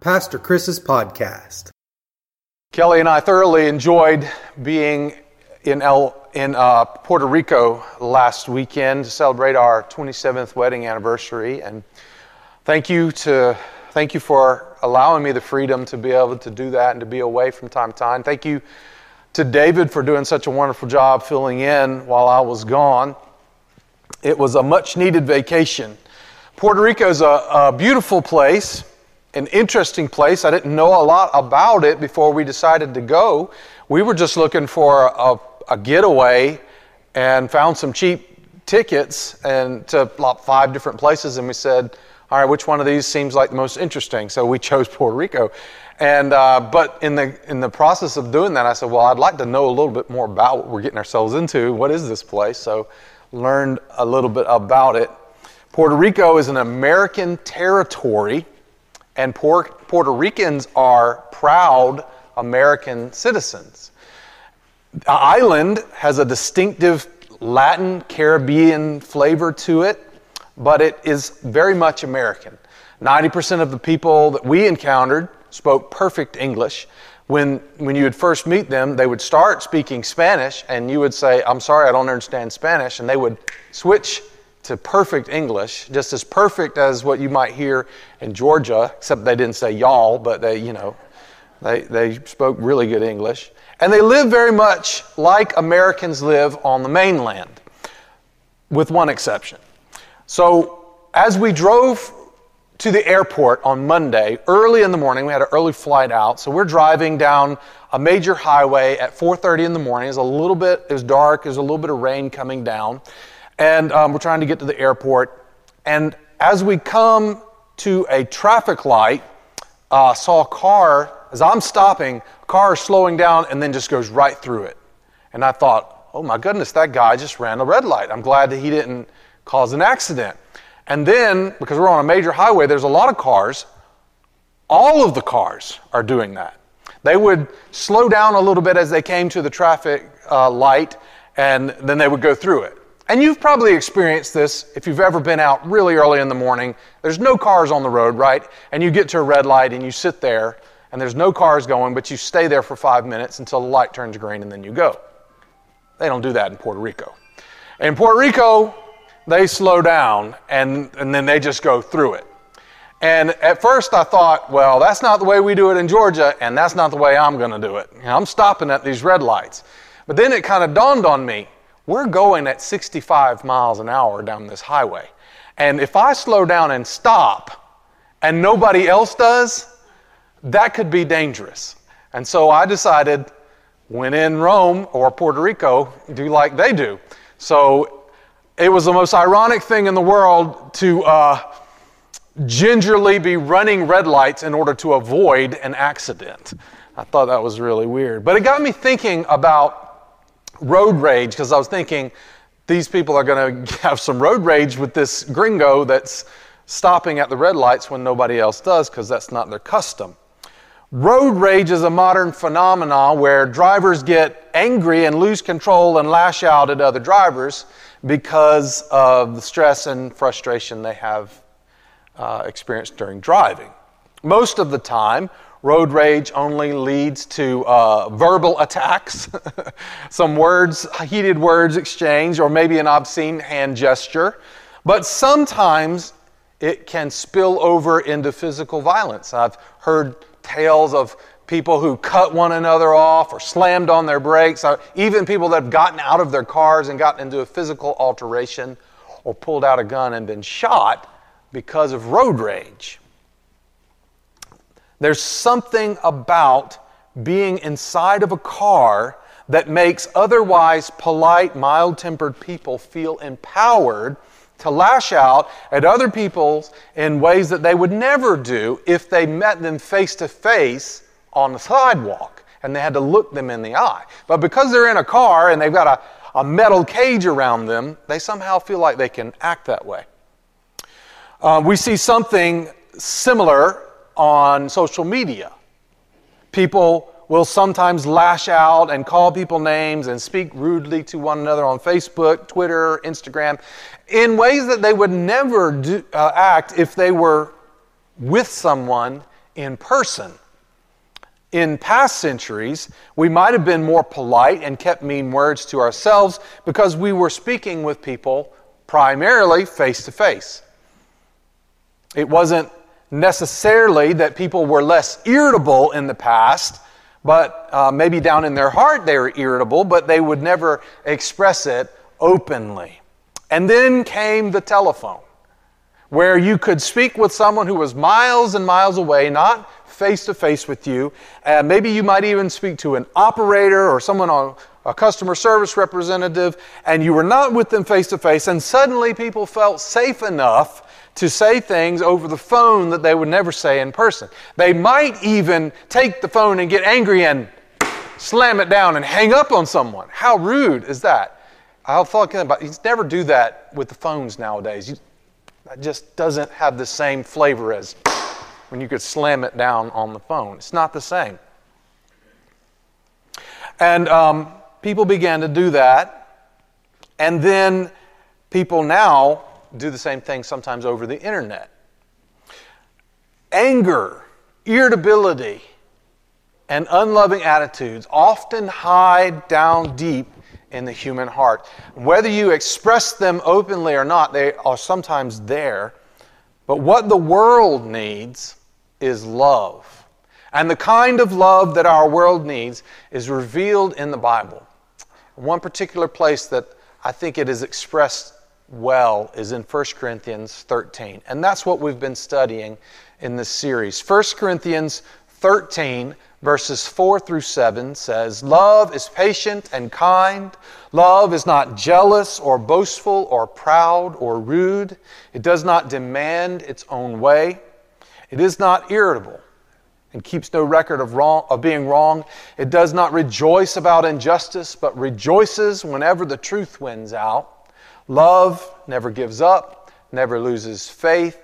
Pastor Chris's podcast. Kelly and I thoroughly enjoyed being in El in uh, Puerto Rico last weekend to celebrate our 27th wedding anniversary, and thank you to thank you for allowing me the freedom to be able to do that and to be away from time to time. Thank you to David for doing such a wonderful job filling in while I was gone. It was a much needed vacation. Puerto Rico is a, a beautiful place, an interesting place. I didn't know a lot about it before we decided to go. We were just looking for a, a getaway and found some cheap tickets and to like five different places and we said all right which one of these seems like the most interesting? So we chose puerto rico. And uh, but in the in the process of doing that i said well i'd like to know a little bit more about what we're getting ourselves into. What is this place? So learned a little bit about it. Puerto rico is an american territory and puerto ricans are proud american citizens the island has a distinctive Latin Caribbean flavor to it, but it is very much American. 90% of the people that we encountered spoke perfect English. When, when you would first meet them, they would start speaking Spanish, and you would say, I'm sorry, I don't understand Spanish, and they would switch to perfect English, just as perfect as what you might hear in Georgia, except they didn't say y'all, but they, you know, they, they spoke really good English. And they live very much like Americans live on the mainland, with one exception. So, as we drove to the airport on Monday, early in the morning, we had an early flight out. So, we're driving down a major highway at 4:30 in the morning. It was a little bit, it was dark. There's a little bit of rain coming down, and um, we're trying to get to the airport. And as we come to a traffic light, uh, saw a car as I'm stopping, a car is slowing down and then just goes right through it. And I thought, oh my goodness, that guy just ran a red light. I'm glad that he didn't cause an accident. And then, because we're on a major highway, there's a lot of cars. All of the cars are doing that. They would slow down a little bit as they came to the traffic uh, light, and then they would go through it. And you've probably experienced this if you've ever been out really early in the morning. There's no cars on the road, right? And you get to a red light and you sit there and there's no cars going, but you stay there for five minutes until the light turns green and then you go. They don't do that in Puerto Rico. In Puerto Rico, they slow down and, and then they just go through it. And at first I thought, well, that's not the way we do it in Georgia, and that's not the way I'm going to do it. You know, I'm stopping at these red lights. But then it kind of dawned on me we're going at 65 miles an hour down this highway. And if I slow down and stop, and nobody else does, that could be dangerous. And so I decided, when in Rome or Puerto Rico, do like they do. So it was the most ironic thing in the world to uh, gingerly be running red lights in order to avoid an accident. I thought that was really weird. But it got me thinking about road rage because I was thinking these people are going to have some road rage with this gringo that's stopping at the red lights when nobody else does because that's not their custom. Road rage is a modern phenomenon where drivers get angry and lose control and lash out at other drivers because of the stress and frustration they have uh, experienced during driving. Most of the time, road rage only leads to uh, verbal attacks, some words, heated words exchanged, or maybe an obscene hand gesture. But sometimes it can spill over into physical violence. I've heard tales of people who cut one another off or slammed on their brakes, even people that have gotten out of their cars and gotten into a physical alteration or pulled out a gun and been shot because of road rage. There's something about being inside of a car that makes otherwise polite, mild tempered people feel empowered to lash out at other people in ways that they would never do if they met them face to face on the sidewalk and they had to look them in the eye. But because they're in a car and they've got a, a metal cage around them, they somehow feel like they can act that way. Uh, we see something similar on social media. People will sometimes lash out and call people names and speak rudely to one another on Facebook, Twitter, Instagram, in ways that they would never do, uh, act if they were with someone in person. In past centuries, we might have been more polite and kept mean words to ourselves because we were speaking with people primarily face to face. It wasn't necessarily that people were less irritable in the past, but uh, maybe down in their heart they were irritable, but they would never express it openly. And then came the telephone, where you could speak with someone who was miles and miles away, not face to face with you. Uh, maybe you might even speak to an operator or someone on a customer service representative, and you were not with them face to face, and suddenly people felt safe enough to say things over the phone that they would never say in person. They might even take the phone and get angry and slam it down and hang up on someone. How rude is that? I thought about you never do that with the phones nowadays. You, that just doesn't have the same flavor as when you could slam it down on the phone. It's not the same. And um, people began to do that. And then people now do the same thing sometimes over the internet. Anger, irritability, and unloving attitudes often hide down deep in the human heart. Whether you express them openly or not, they are sometimes there. But what the world needs is love. And the kind of love that our world needs is revealed in the Bible. One particular place that I think it is expressed well is in 1 Corinthians 13. And that's what we've been studying in this series. 1 Corinthians 13, verses 4 through 7 says, Love is patient and kind. Love is not jealous or boastful or proud or rude. It does not demand its own way. It is not irritable and keeps no record of, wrong, of being wrong. It does not rejoice about injustice, but rejoices whenever the truth wins out. Love never gives up, never loses faith,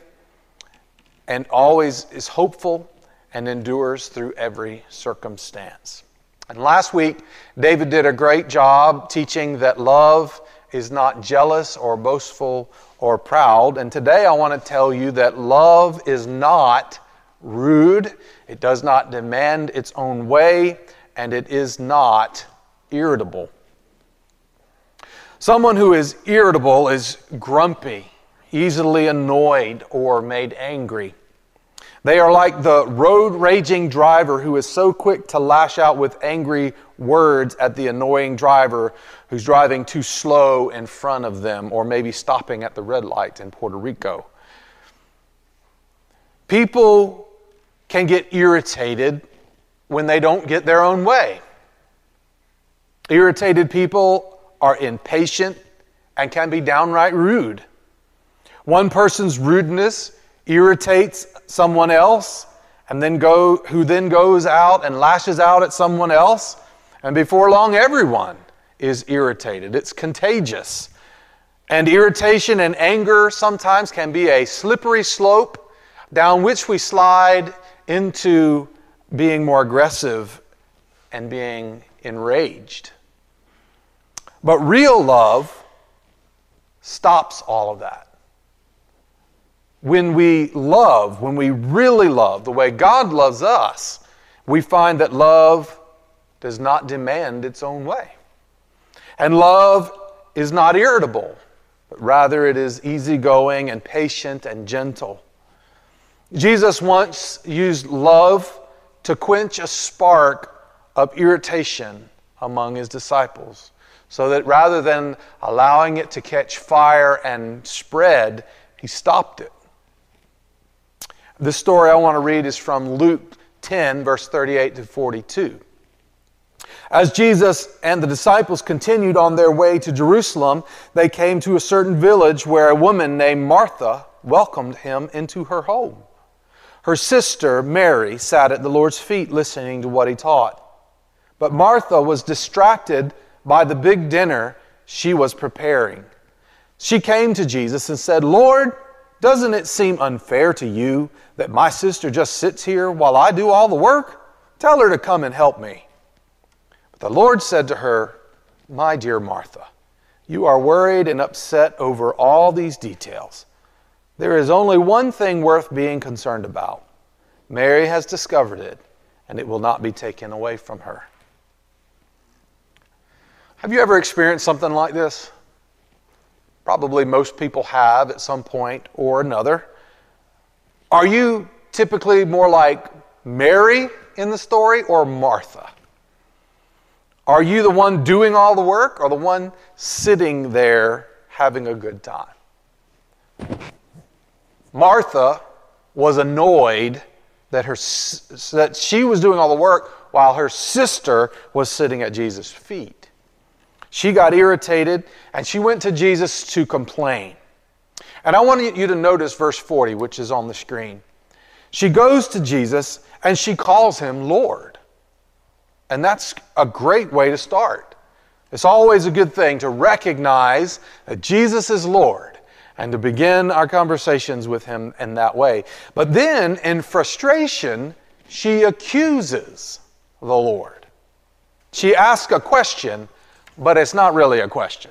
and always is hopeful and endures through every circumstance. And last week, David did a great job teaching that love is not jealous or boastful or proud. And today I want to tell you that love is not rude, it does not demand its own way, and it is not irritable. Someone who is irritable is grumpy, easily annoyed, or made angry. They are like the road raging driver who is so quick to lash out with angry words at the annoying driver who's driving too slow in front of them or maybe stopping at the red light in Puerto Rico. People can get irritated when they don't get their own way. Irritated people are impatient and can be downright rude. One person's rudeness irritates someone else and then go who then goes out and lashes out at someone else. And before long everyone is irritated. It's contagious. And irritation and anger sometimes can be a slippery slope down which we slide into being more aggressive and being enraged but real love stops all of that when we love, when we really love the way God loves us, we find that love does not demand its own way. And love is not irritable, but rather it is easygoing and patient and gentle. Jesus once used love to quench a spark of irritation among his disciples, so that rather than allowing it to catch fire and spread, he stopped it. The story I want to read is from Luke 10, verse 38 to 42. As Jesus and the disciples continued on their way to Jerusalem, they came to a certain village where a woman named Martha welcomed him into her home. Her sister, Mary, sat at the Lord's feet listening to what he taught. But Martha was distracted by the big dinner she was preparing. She came to Jesus and said, Lord, doesn't it seem unfair to you that my sister just sits here while I do all the work? Tell her to come and help me. But the Lord said to her, My dear Martha, you are worried and upset over all these details. There is only one thing worth being concerned about. Mary has discovered it, and it will not be taken away from her. Have you ever experienced something like this? Probably most people have at some point or another. Are you typically more like Mary in the story or Martha? Are you the one doing all the work or the one sitting there having a good time? Martha was annoyed that, her, that she was doing all the work while her sister was sitting at Jesus' feet. She got irritated and she went to Jesus to complain. And I want you to notice verse 40, which is on the screen. She goes to Jesus and she calls him Lord. And that's a great way to start. It's always a good thing to recognize that Jesus is Lord and to begin our conversations with him in that way. But then, in frustration, she accuses the Lord. She asks a question but it's not really a question.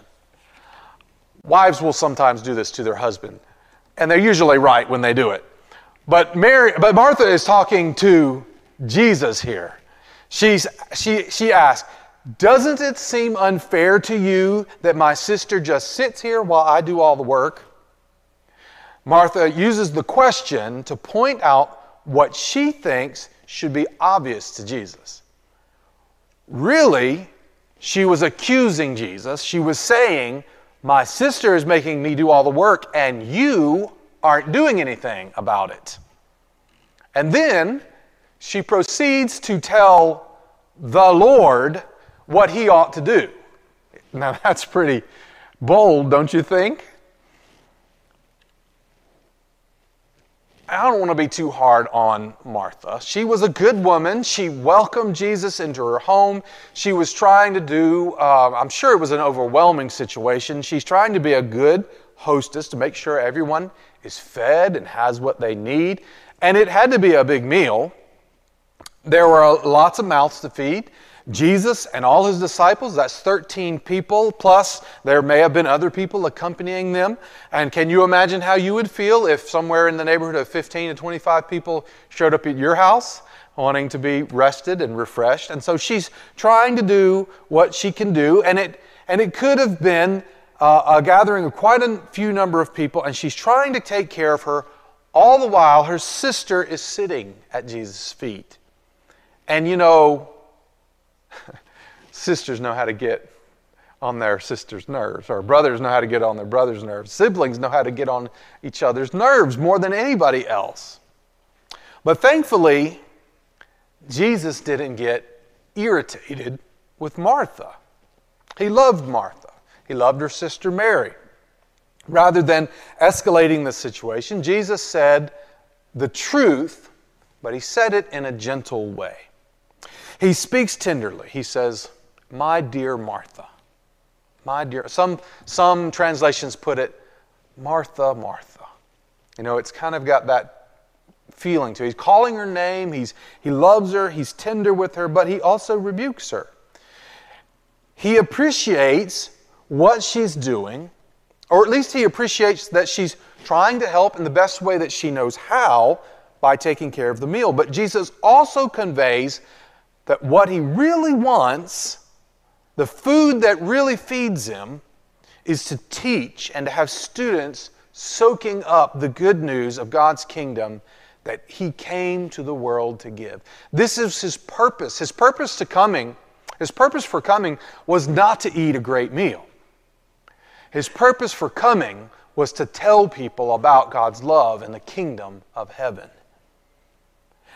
Wives will sometimes do this to their husband, and they're usually right when they do it. But Mary, but Martha is talking to Jesus here. She's, she, she asks, Doesn't it seem unfair to you that my sister just sits here while I do all the work? Martha uses the question to point out what she thinks should be obvious to Jesus. Really, she was accusing Jesus. She was saying, My sister is making me do all the work, and you aren't doing anything about it. And then she proceeds to tell the Lord what he ought to do. Now, that's pretty bold, don't you think? I don't want to be too hard on Martha. She was a good woman. She welcomed Jesus into her home. She was trying to do, uh, I'm sure it was an overwhelming situation. She's trying to be a good hostess to make sure everyone is fed and has what they need. And it had to be a big meal. There were lots of mouths to feed. Jesus and all his disciples, that's 13 people, plus there may have been other people accompanying them. And can you imagine how you would feel if somewhere in the neighborhood of 15 to 25 people showed up at your house wanting to be rested and refreshed? And so she's trying to do what she can do, and it, and it could have been uh, a gathering of quite a few number of people, and she's trying to take care of her. All the while, her sister is sitting at Jesus' feet. And you know, sisters know how to get on their sisters' nerves, or brothers know how to get on their brothers' nerves. Siblings know how to get on each other's nerves more than anybody else. But thankfully, Jesus didn't get irritated with Martha. He loved Martha, he loved her sister Mary. Rather than escalating the situation, Jesus said the truth, but he said it in a gentle way. He speaks tenderly. He says, My dear Martha. My dear. Some, some translations put it, Martha, Martha. You know, it's kind of got that feeling to it. He's calling her name, he's, he loves her, he's tender with her, but he also rebukes her. He appreciates what she's doing, or at least he appreciates that she's trying to help in the best way that she knows how by taking care of the meal. But Jesus also conveys that what he really wants, the food that really feeds him, is to teach and to have students soaking up the good news of God's kingdom that he came to the world to give. This is his purpose. His purpose to coming, his purpose for coming was not to eat a great meal. His purpose for coming was to tell people about God's love and the kingdom of heaven.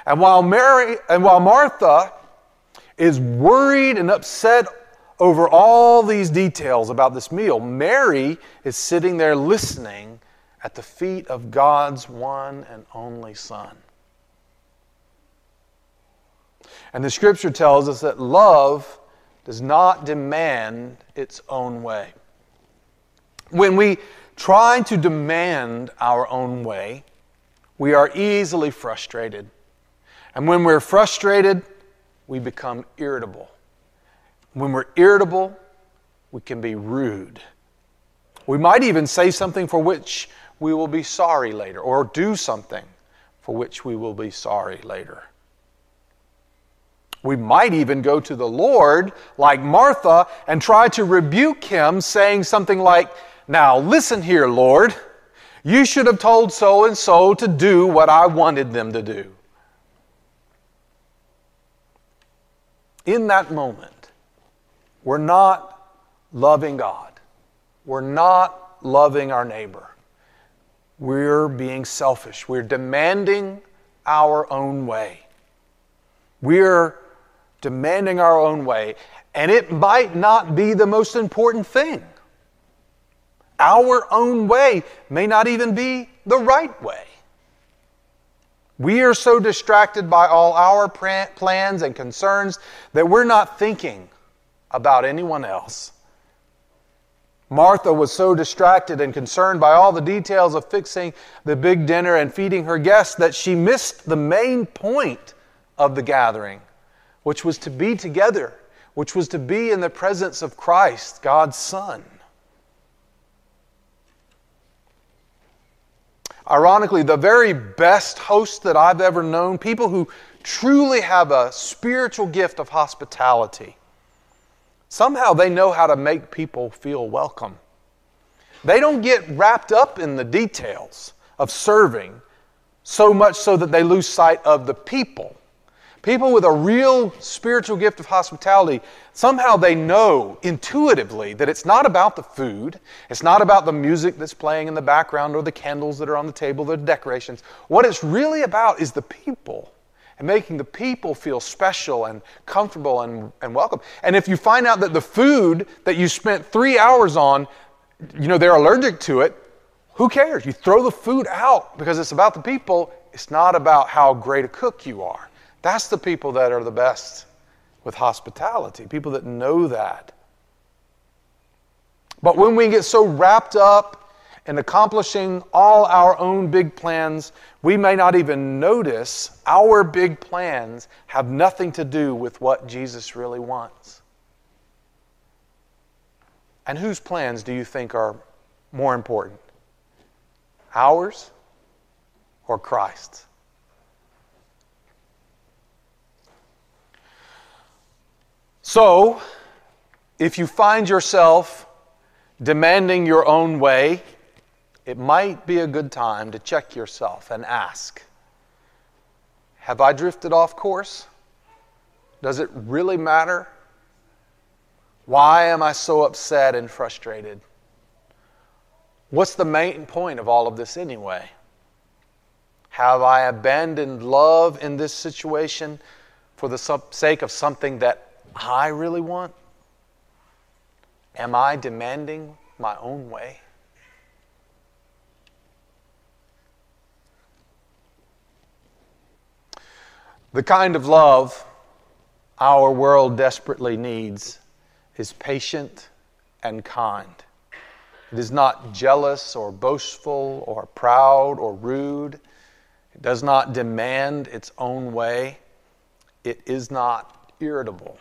And while Mary and while Martha is worried and upset over all these details about this meal. Mary is sitting there listening at the feet of God's one and only Son. And the scripture tells us that love does not demand its own way. When we try to demand our own way, we are easily frustrated. And when we're frustrated, we become irritable. When we're irritable, we can be rude. We might even say something for which we will be sorry later or do something for which we will be sorry later. We might even go to the Lord, like Martha, and try to rebuke him, saying something like, Now, listen here, Lord. You should have told so and so to do what I wanted them to do. In that moment, we're not loving God. We're not loving our neighbor. We're being selfish. We're demanding our own way. We're demanding our own way, and it might not be the most important thing. Our own way may not even be the right way. We are so distracted by all our plans and concerns that we're not thinking about anyone else. Martha was so distracted and concerned by all the details of fixing the big dinner and feeding her guests that she missed the main point of the gathering which was to be together, which was to be in the presence of Christ, God's Son. Ironically, the very best hosts that I've ever known, people who truly have a spiritual gift of hospitality, somehow they know how to make people feel welcome. They don't get wrapped up in the details of serving so much so that they lose sight of the people People with a real spiritual gift of hospitality, somehow they know intuitively that it's not about the food, it's not about the music that's playing in the background or the candles that are on the table, the decorations. What it's really about is the people and making the people feel special and comfortable and, and welcome. And if you find out that the food that you spent three hours on, you know, they're allergic to it, who cares? You throw the food out because it's about the people, it's not about how great a cook you are. That's the people that are the best with hospitality, people that know that. But when we get so wrapped up in accomplishing all our own big plans, we may not even notice our big plans have nothing to do with what Jesus really wants. And whose plans do you think are more important? Ours or Christ's? So, if you find yourself demanding your own way, it might be a good time to check yourself and ask Have I drifted off course? Does it really matter? Why am I so upset and frustrated? What's the main point of all of this anyway? Have I abandoned love in this situation for the sake of something that I really want? Am I demanding my own way? The kind of love our world desperately needs is patient and kind. It is not jealous or boastful or proud or rude. It does not demand its own way. It is not irritable.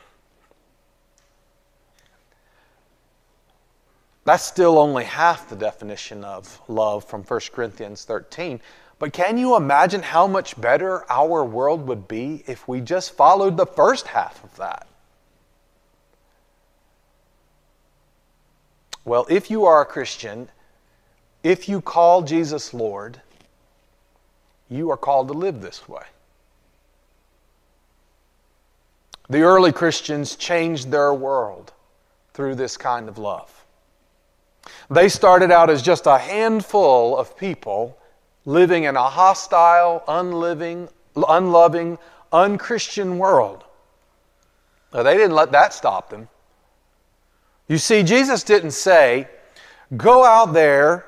That's still only half the definition of love from 1 Corinthians 13. But can you imagine how much better our world would be if we just followed the first half of that? Well, if you are a Christian, if you call Jesus Lord, you are called to live this way. The early Christians changed their world through this kind of love. They started out as just a handful of people living in a hostile, unliving, unloving, unchristian world. Now, they didn't let that stop them. You see, Jesus didn't say, go out there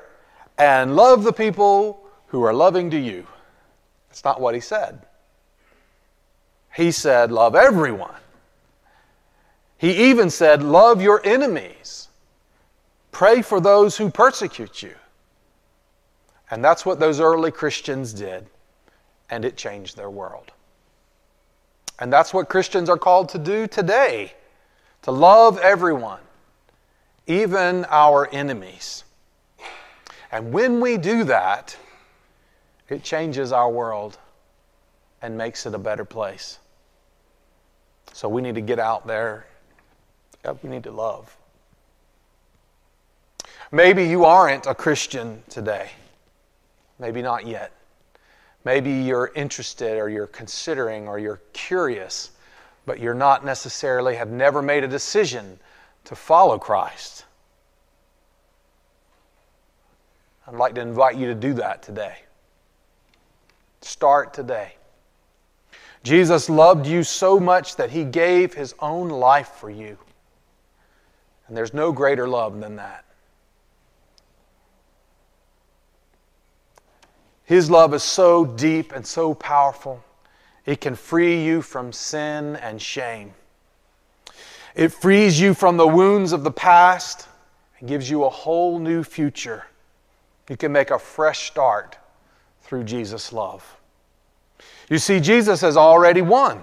and love the people who are loving to you. That's not what he said. He said, love everyone. He even said, love your enemies. Pray for those who persecute you. And that's what those early Christians did, and it changed their world. And that's what Christians are called to do today to love everyone, even our enemies. And when we do that, it changes our world and makes it a better place. So we need to get out there. We need to love. Maybe you aren't a Christian today. Maybe not yet. Maybe you're interested or you're considering or you're curious, but you're not necessarily, have never made a decision to follow Christ. I'd like to invite you to do that today. Start today. Jesus loved you so much that he gave his own life for you. And there's no greater love than that. His love is so deep and so powerful, it can free you from sin and shame. It frees you from the wounds of the past and gives you a whole new future. You can make a fresh start through Jesus' love. You see, Jesus has already won.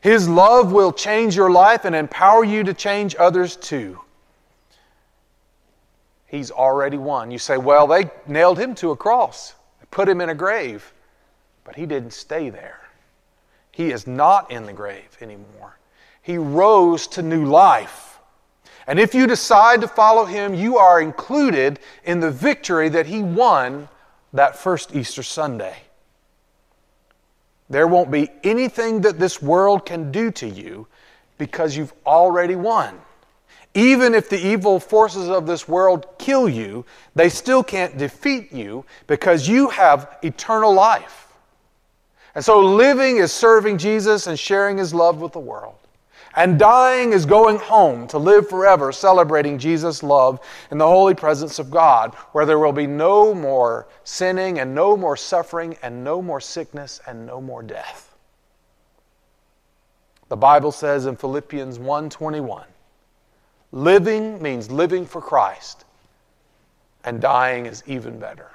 His love will change your life and empower you to change others too. He's already won. You say, well, they nailed him to a cross, put him in a grave, but he didn't stay there. He is not in the grave anymore. He rose to new life. And if you decide to follow him, you are included in the victory that he won that first Easter Sunday. There won't be anything that this world can do to you because you've already won. Even if the evil forces of this world kill you, they still can't defeat you because you have eternal life. And so living is serving Jesus and sharing his love with the world. And dying is going home to live forever, celebrating Jesus' love in the holy presence of God, where there will be no more sinning and no more suffering and no more sickness and no more death. The Bible says in Philippians 1:21, Living means living for Christ, and dying is even better.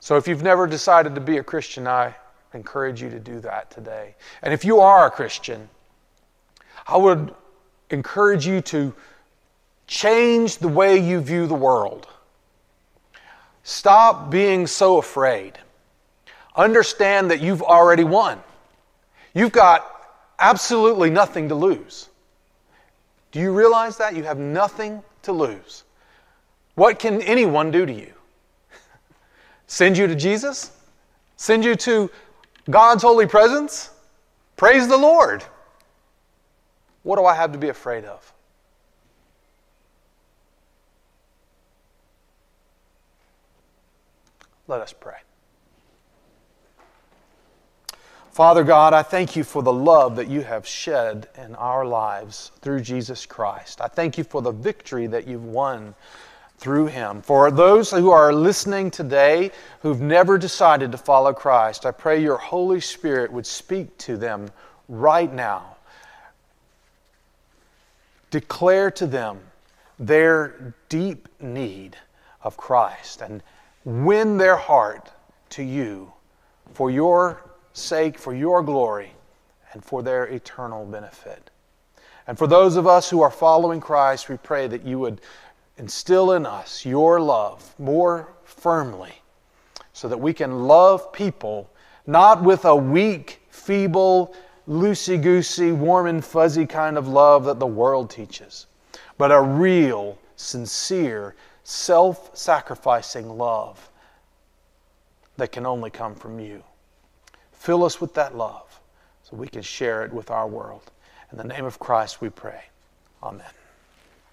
So if you've never decided to be a Christian, I encourage you to do that today. And if you are a Christian, I would encourage you to change the way you view the world. Stop being so afraid. Understand that you've already won. You've got absolutely nothing to lose. Do you realize that? You have nothing to lose. What can anyone do to you? Send you to Jesus? Send you to God's holy presence? Praise the Lord. What do I have to be afraid of? Let us pray. Father God, I thank you for the love that you have shed in our lives through Jesus Christ. I thank you for the victory that you've won through him. For those who are listening today who've never decided to follow Christ, I pray your Holy Spirit would speak to them right now. Declare to them their deep need of Christ and win their heart to you for your sake, for your glory, and for their eternal benefit. And for those of us who are following Christ, we pray that you would instill in us your love more firmly so that we can love people not with a weak, feeble, loosey goosey, warm and fuzzy kind of love that the world teaches, but a real, sincere, self sacrificing love that can only come from you. Fill us with that love so we can share it with our world. In the name of Christ we pray. Amen.